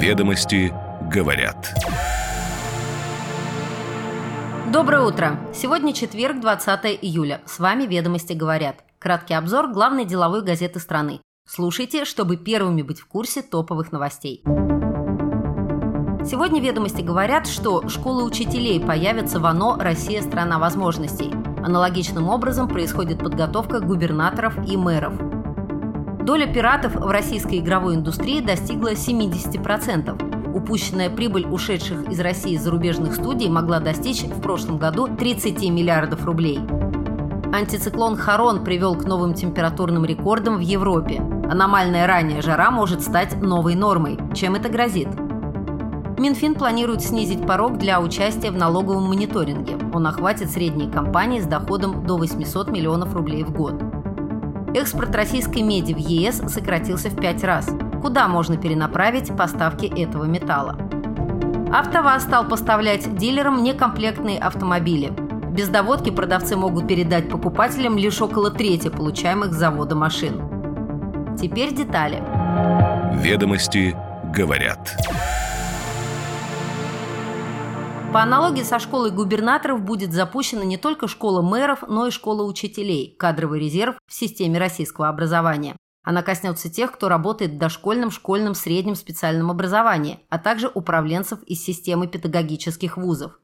Ведомости говорят. Доброе утро! Сегодня четверг, 20 июля. С вами «Ведомости говорят». Краткий обзор главной деловой газеты страны. Слушайте, чтобы первыми быть в курсе топовых новостей. Сегодня «Ведомости» говорят, что школы учителей появятся в ОНО «Россия – страна возможностей». Аналогичным образом происходит подготовка губернаторов и мэров. Доля пиратов в российской игровой индустрии достигла 70%. Упущенная прибыль ушедших из России зарубежных студий могла достичь в прошлом году 30 миллиардов рублей. Антициклон Харон привел к новым температурным рекордам в Европе. Аномальная ранняя жара может стать новой нормой. Чем это грозит? Минфин планирует снизить порог для участия в налоговом мониторинге. Он охватит средние компании с доходом до 800 миллионов рублей в год. Экспорт российской меди в ЕС сократился в пять раз. Куда можно перенаправить поставки этого металла? АвтоВАЗ стал поставлять дилерам некомплектные автомобили. Без доводки продавцы могут передать покупателям лишь около трети получаемых с завода машин. Теперь детали. Ведомости говорят. По аналогии со школой губернаторов будет запущена не только школа мэров, но и школа учителей, кадровый резерв в системе российского образования. Она коснется тех, кто работает в дошкольном, школьном, среднем специальном образовании, а также управленцев из системы педагогических вузов.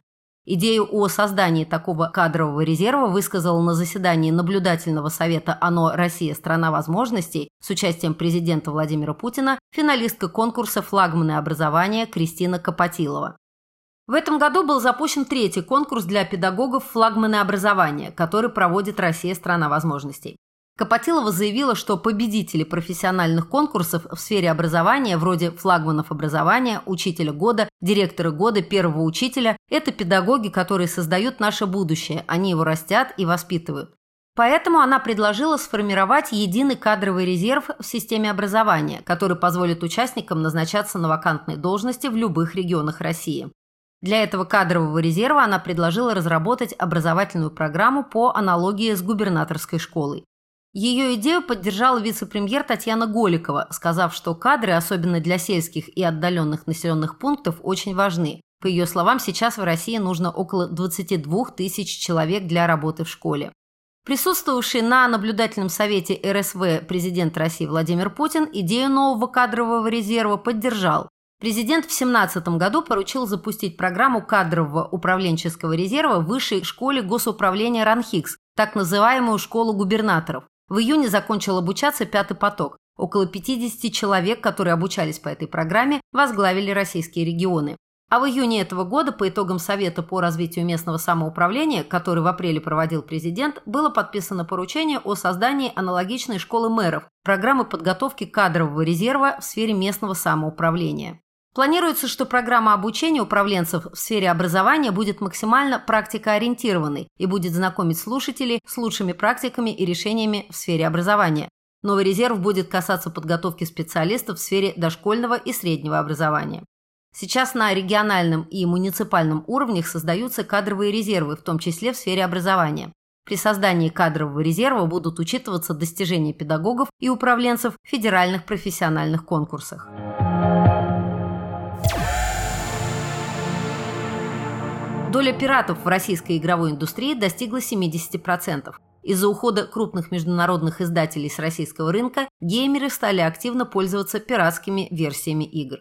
Идею о создании такого кадрового резерва высказала на заседании наблюдательного совета «ОНО Россия. Страна возможностей» с участием президента Владимира Путина финалистка конкурса «Флагманы образования» Кристина Копотилова. В этом году был запущен третий конкурс для педагогов флагманы образования, который проводит Россия «Страна возможностей». Копотилова заявила, что победители профессиональных конкурсов в сфере образования, вроде флагманов образования, учителя года, директора года, первого учителя – это педагоги, которые создают наше будущее, они его растят и воспитывают. Поэтому она предложила сформировать единый кадровый резерв в системе образования, который позволит участникам назначаться на вакантные должности в любых регионах России. Для этого кадрового резерва она предложила разработать образовательную программу по аналогии с губернаторской школой. Ее идею поддержала вице-премьер Татьяна Голикова, сказав, что кадры, особенно для сельских и отдаленных населенных пунктов, очень важны. По ее словам, сейчас в России нужно около 22 тысяч человек для работы в школе. Присутствовавший на наблюдательном совете РСВ президент России Владимир Путин идею нового кадрового резерва поддержал. Президент в 2017 году поручил запустить программу кадрового управленческого резерва в Высшей школе госуправления РАНХИКС, так называемую школу губернаторов. В июне закончил обучаться пятый поток. Около 50 человек, которые обучались по этой программе, возглавили российские регионы. А в июне этого года по итогам Совета по развитию местного самоуправления, который в апреле проводил президент, было подписано поручение о создании аналогичной школы мэров, программы подготовки кадрового резерва в сфере местного самоуправления. Планируется, что программа обучения управленцев в сфере образования будет максимально практикоориентированной и будет знакомить слушателей с лучшими практиками и решениями в сфере образования. Новый резерв будет касаться подготовки специалистов в сфере дошкольного и среднего образования. Сейчас на региональном и муниципальном уровнях создаются кадровые резервы, в том числе в сфере образования. При создании кадрового резерва будут учитываться достижения педагогов и управленцев в федеральных профессиональных конкурсах. Доля пиратов в российской игровой индустрии достигла 70%. Из-за ухода крупных международных издателей с российского рынка геймеры стали активно пользоваться пиратскими версиями игр.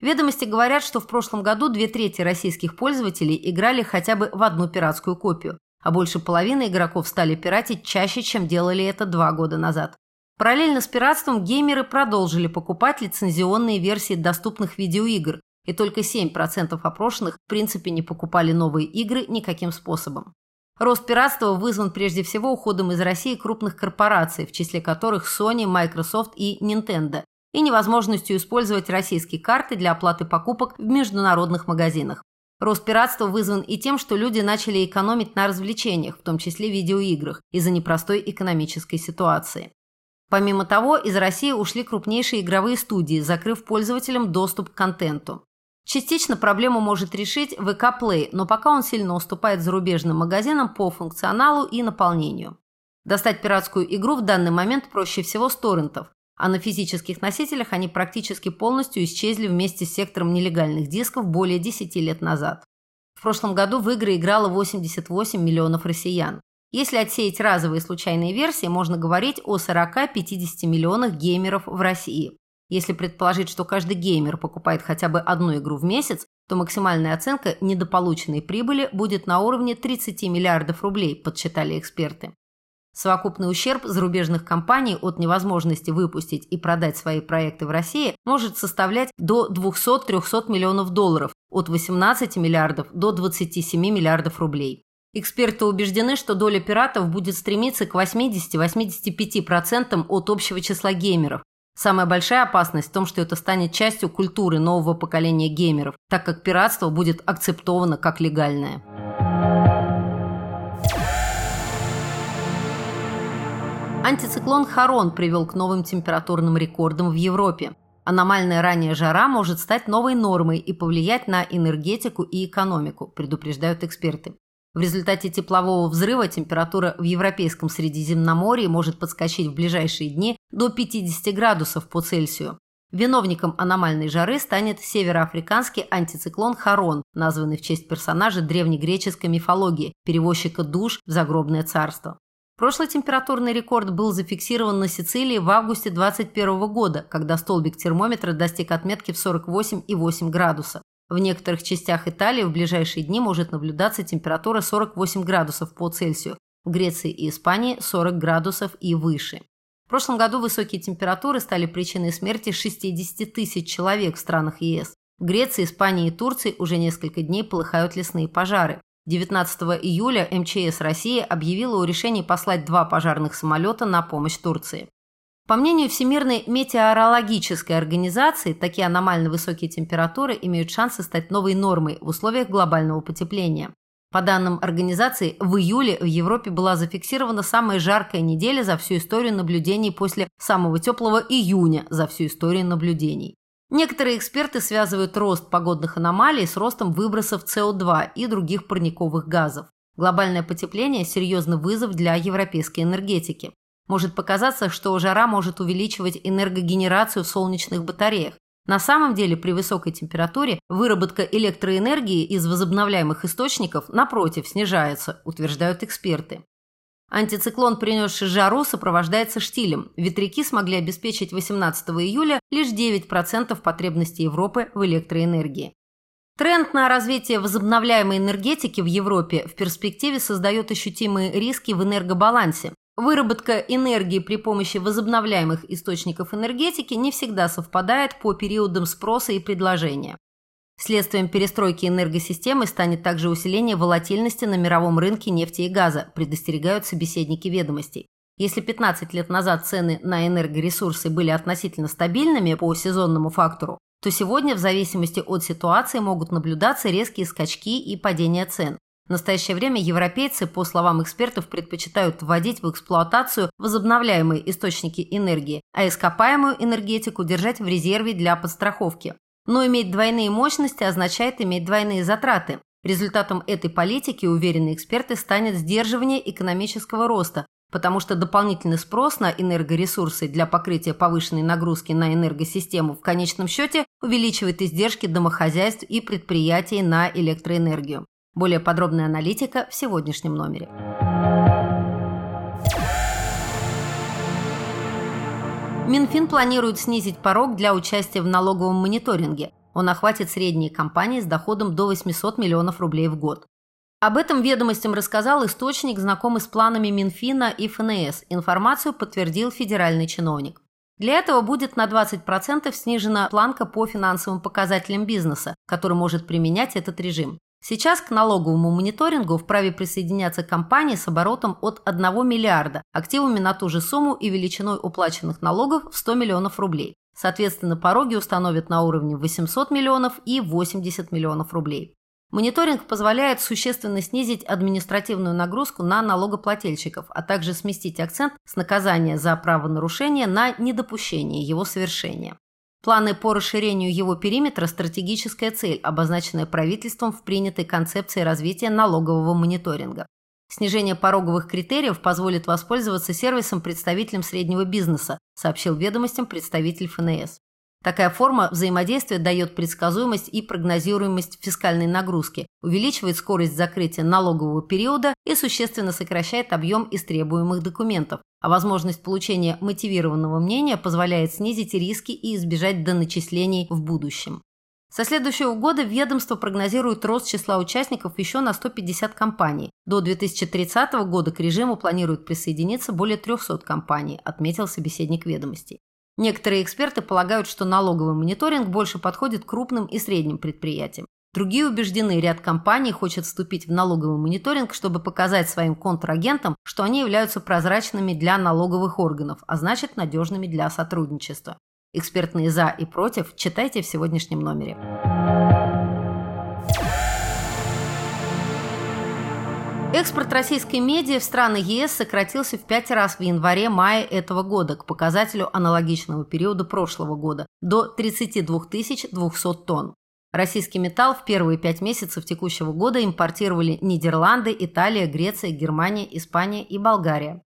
Ведомости говорят, что в прошлом году две трети российских пользователей играли хотя бы в одну пиратскую копию, а больше половины игроков стали пиратить чаще, чем делали это два года назад. Параллельно с пиратством геймеры продолжили покупать лицензионные версии доступных видеоигр, и только 7% опрошенных в принципе не покупали новые игры никаким способом. Рост пиратства вызван прежде всего уходом из России крупных корпораций, в числе которых Sony, Microsoft и Nintendo, и невозможностью использовать российские карты для оплаты покупок в международных магазинах. Рост пиратства вызван и тем, что люди начали экономить на развлечениях, в том числе видеоиграх, из-за непростой экономической ситуации. Помимо того, из России ушли крупнейшие игровые студии, закрыв пользователям доступ к контенту. Частично проблему может решить VK Play, но пока он сильно уступает зарубежным магазинам по функционалу и наполнению. Достать пиратскую игру в данный момент проще всего с торрентов. а на физических носителях они практически полностью исчезли вместе с сектором нелегальных дисков более 10 лет назад. В прошлом году в игры играло 88 миллионов россиян. Если отсеять разовые случайные версии, можно говорить о 40-50 миллионах геймеров в России. Если предположить, что каждый геймер покупает хотя бы одну игру в месяц, то максимальная оценка недополученной прибыли будет на уровне 30 миллиардов рублей, подсчитали эксперты. Совокупный ущерб зарубежных компаний от невозможности выпустить и продать свои проекты в России может составлять до 200-300 миллионов долларов, от 18 миллиардов до 27 миллиардов рублей. Эксперты убеждены, что доля пиратов будет стремиться к 80-85% от общего числа геймеров. Самая большая опасность в том, что это станет частью культуры нового поколения геймеров, так как пиратство будет акцептовано как легальное. Антициклон Харон привел к новым температурным рекордам в Европе. Аномальная ранняя жара может стать новой нормой и повлиять на энергетику и экономику, предупреждают эксперты. В результате теплового взрыва температура в Европейском Средиземноморье может подскочить в ближайшие дни до 50 градусов по Цельсию. Виновником аномальной жары станет североафриканский антициклон Харон, названный в честь персонажа древнегреческой мифологии, перевозчика душ в загробное царство. Прошлый температурный рекорд был зафиксирован на Сицилии в августе 2021 года, когда столбик термометра достиг отметки в 48,8 градуса. В некоторых частях Италии в ближайшие дни может наблюдаться температура 48 градусов по Цельсию, в Греции и Испании 40 градусов и выше. В прошлом году высокие температуры стали причиной смерти 60 тысяч человек в странах ЕС. В Греции, Испании и Турции уже несколько дней полыхают лесные пожары. 19 июля МЧС России объявила о решении послать два пожарных самолета на помощь Турции. По мнению Всемирной метеорологической организации, такие аномально высокие температуры имеют шансы стать новой нормой в условиях глобального потепления. По данным организации, в июле в Европе была зафиксирована самая жаркая неделя за всю историю наблюдений после самого теплого июня за всю историю наблюдений. Некоторые эксперты связывают рост погодных аномалий с ростом выбросов СО2 и других парниковых газов. Глобальное потепление – серьезный вызов для европейской энергетики. Может показаться, что жара может увеличивать энергогенерацию в солнечных батареях. На самом деле при высокой температуре выработка электроэнергии из возобновляемых источников, напротив, снижается, утверждают эксперты. Антициклон, принесший жару, сопровождается штилем. Ветряки смогли обеспечить 18 июля лишь 9% потребностей Европы в электроэнергии. Тренд на развитие возобновляемой энергетики в Европе в перспективе создает ощутимые риски в энергобалансе. Выработка энергии при помощи возобновляемых источников энергетики не всегда совпадает по периодам спроса и предложения. Следствием перестройки энергосистемы станет также усиление волатильности на мировом рынке нефти и газа, предостерегают собеседники ведомостей. Если 15 лет назад цены на энергоресурсы были относительно стабильными по сезонному фактору, то сегодня в зависимости от ситуации могут наблюдаться резкие скачки и падения цен. В настоящее время европейцы, по словам экспертов, предпочитают вводить в эксплуатацию возобновляемые источники энергии, а ископаемую энергетику держать в резерве для подстраховки. Но иметь двойные мощности означает иметь двойные затраты. Результатом этой политики, уверены эксперты, станет сдерживание экономического роста, потому что дополнительный спрос на энергоресурсы для покрытия повышенной нагрузки на энергосистему в конечном счете увеличивает издержки домохозяйств и предприятий на электроэнергию. Более подробная аналитика в сегодняшнем номере. Минфин планирует снизить порог для участия в налоговом мониторинге. Он охватит средние компании с доходом до 800 миллионов рублей в год. Об этом ведомостям рассказал источник, знакомый с планами Минфина и ФНС. Информацию подтвердил федеральный чиновник. Для этого будет на 20% снижена планка по финансовым показателям бизнеса, который может применять этот режим. Сейчас к налоговому мониторингу вправе присоединяться компании с оборотом от 1 миллиарда, активами на ту же сумму и величиной уплаченных налогов в 100 миллионов рублей. Соответственно, пороги установят на уровне 800 миллионов и 80 миллионов рублей. Мониторинг позволяет существенно снизить административную нагрузку на налогоплательщиков, а также сместить акцент с наказания за правонарушение на недопущение его совершения. Планы по расширению его периметра – стратегическая цель, обозначенная правительством в принятой концепции развития налогового мониторинга. Снижение пороговых критериев позволит воспользоваться сервисом представителям среднего бизнеса, сообщил ведомостям представитель ФНС. Такая форма взаимодействия дает предсказуемость и прогнозируемость фискальной нагрузки, увеличивает скорость закрытия налогового периода и существенно сокращает объем истребуемых документов, а возможность получения мотивированного мнения позволяет снизить риски и избежать доначислений в будущем. Со следующего года ведомство прогнозирует рост числа участников еще на 150 компаний. До 2030 года к режиму планируют присоединиться более 300 компаний, отметил собеседник ведомостей. Некоторые эксперты полагают, что налоговый мониторинг больше подходит крупным и средним предприятиям. Другие убеждены, ряд компаний хочет вступить в налоговый мониторинг, чтобы показать своим контрагентам, что они являются прозрачными для налоговых органов, а значит надежными для сотрудничества. Экспертные «за» и «против» читайте в сегодняшнем номере. Экспорт российской медиа в страны ЕС сократился в пять раз в январе-мае этого года к показателю аналогичного периода прошлого года до 32 200 тонн. Российский металл в первые пять месяцев текущего года импортировали Нидерланды, Италия, Греция, Германия, Испания и Болгария.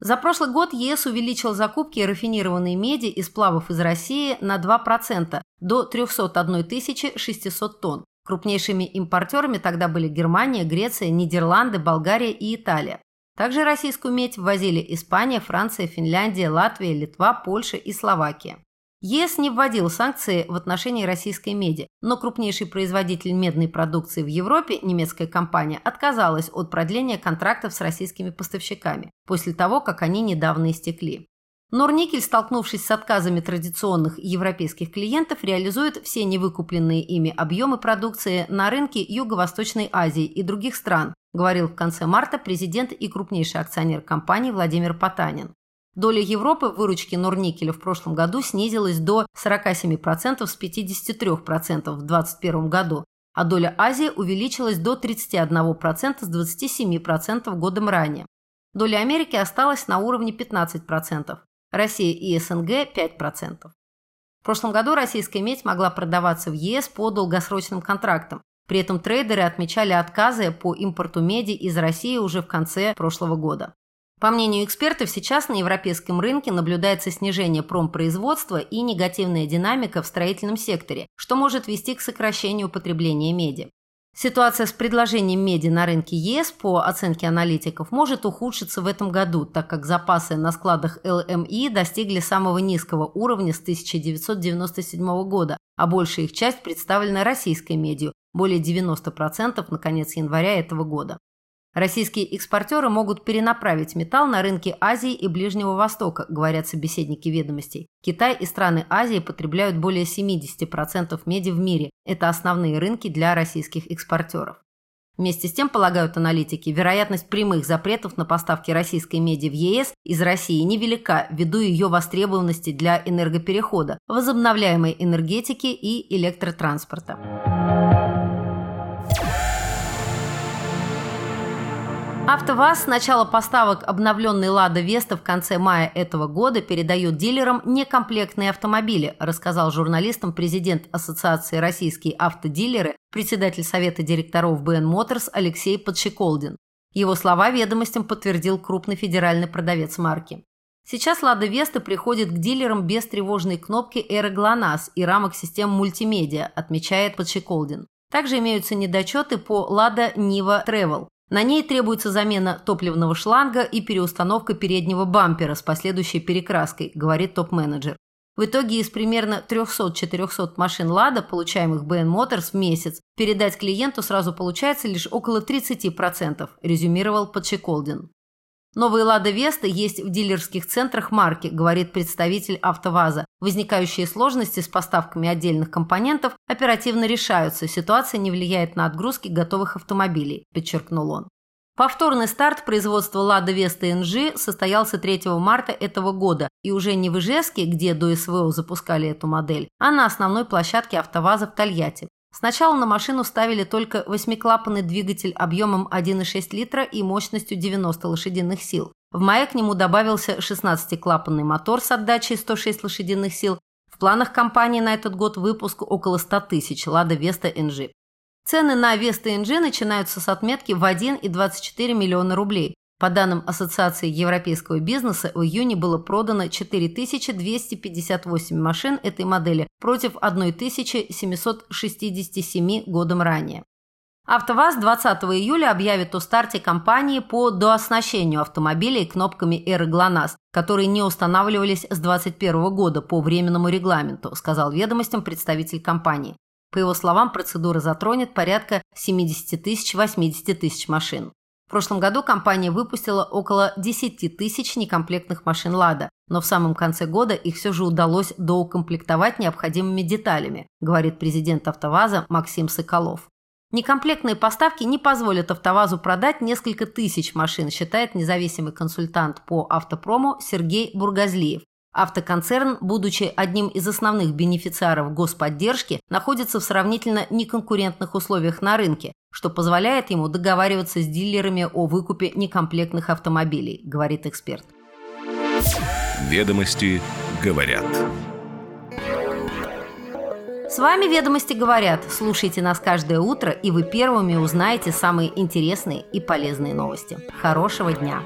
За прошлый год ЕС увеличил закупки рафинированной меди и сплавов из России на 2% до 301 600 тонн. Крупнейшими импортерами тогда были Германия, Греция, Нидерланды, Болгария и Италия. Также российскую медь ввозили Испания, Франция, Финляндия, Латвия, Литва, Польша и Словакия. ЕС не вводил санкции в отношении российской меди, но крупнейший производитель медной продукции в Европе, немецкая компания, отказалась от продления контрактов с российскими поставщиками после того, как они недавно истекли. Норникель, столкнувшись с отказами традиционных европейских клиентов, реализует все невыкупленные ими объемы продукции на рынке Юго-Восточной Азии и других стран, говорил в конце марта президент и крупнейший акционер компании Владимир Потанин. Доля Европы в выручке Норникеля в прошлом году снизилась до 47% с 53% в 2021 году, а доля Азии увеличилась до 31% с 27% годом ранее. Доля Америки осталась на уровне 15%, Россия и СНГ – 5%. В прошлом году российская медь могла продаваться в ЕС по долгосрочным контрактам. При этом трейдеры отмечали отказы по импорту меди из России уже в конце прошлого года. По мнению экспертов, сейчас на европейском рынке наблюдается снижение промпроизводства и негативная динамика в строительном секторе, что может вести к сокращению потребления меди. Ситуация с предложением меди на рынке ЕС, по оценке аналитиков, может ухудшиться в этом году, так как запасы на складах ЛМИ достигли самого низкого уровня с 1997 года, а большая их часть представлена российской медью, более 90% на конец января этого года. Российские экспортеры могут перенаправить металл на рынки Азии и Ближнего Востока, говорят собеседники ведомостей. Китай и страны Азии потребляют более 70% меди в мире. Это основные рынки для российских экспортеров. Вместе с тем, полагают аналитики, вероятность прямых запретов на поставки российской меди в ЕС из России невелика ввиду ее востребованности для энергоперехода, возобновляемой энергетики и электротранспорта. АвтоВАЗ с начала поставок обновленной «Лада Веста» в конце мая этого года передает дилерам некомплектные автомобили, рассказал журналистам президент Ассоциации «Российские автодилеры», председатель Совета директоров БН Моторс Алексей Подшиколдин. Его слова ведомостям подтвердил крупный федеральный продавец марки. Сейчас «Лада Веста» приходит к дилерам без тревожной кнопки «Эра ГЛОНАСС» и рамок систем мультимедиа, отмечает Подшиколдин. Также имеются недочеты по «Лада Нива Тревел», на ней требуется замена топливного шланга и переустановка переднего бампера с последующей перекраской, говорит топ-менеджер. В итоге из примерно 300-400 машин «Лада», получаемых BN Motors в месяц, передать клиенту сразу получается лишь около 30%, резюмировал Подшиколдин. Новые «Лада Веста» есть в дилерских центрах марки, говорит представитель «АвтоВАЗа». Возникающие сложности с поставками отдельных компонентов оперативно решаются, ситуация не влияет на отгрузки готовых автомобилей, подчеркнул он. Повторный старт производства «Лада Веста НЖ» состоялся 3 марта этого года и уже не в Ижевске, где до СВО запускали эту модель, а на основной площадке «АвтоВАЗа» в Тольятти. Сначала на машину ставили только восьмиклапанный двигатель объемом 1,6 литра и мощностью 90 лошадиных сил. В мае к нему добавился 16-клапанный мотор с отдачей 106 лошадиных сил. В планах компании на этот год выпуск около 100 тысяч «Лада Веста NG». Цены на Веста NG начинаются с отметки в 1,24 миллиона рублей. По данным Ассоциации европейского бизнеса, в июне было продано 4258 машин этой модели против 1767 годом ранее. АвтоВАЗ 20 июля объявит о старте кампании по дооснащению автомобилей кнопками эры ГЛОНАСС, которые не устанавливались с 2021 года по временному регламенту, сказал ведомостям представитель компании. По его словам, процедура затронет порядка 70 тысяч-80 тысяч машин. Прошлом году компания выпустила около 10 тысяч некомплектных машин «Лада», но в самом конце года их все же удалось доукомплектовать необходимыми деталями, говорит президент «АвтоВАЗа» Максим Соколов. Некомплектные поставки не позволят «АвтоВАЗу» продать несколько тысяч машин, считает независимый консультант по автопрому Сергей Бургазлиев. Автоконцерн, будучи одним из основных бенефициаров господдержки, находится в сравнительно неконкурентных условиях на рынке, что позволяет ему договариваться с дилерами о выкупе некомплектных автомобилей, говорит эксперт. Ведомости говорят. С вами «Ведомости говорят». Слушайте нас каждое утро, и вы первыми узнаете самые интересные и полезные новости. Хорошего дня!